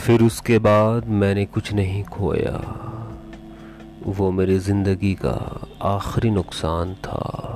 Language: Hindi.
फिर उसके बाद मैंने कुछ नहीं खोया। वो मेरी ज़िंदगी का आखिरी नुकसान था।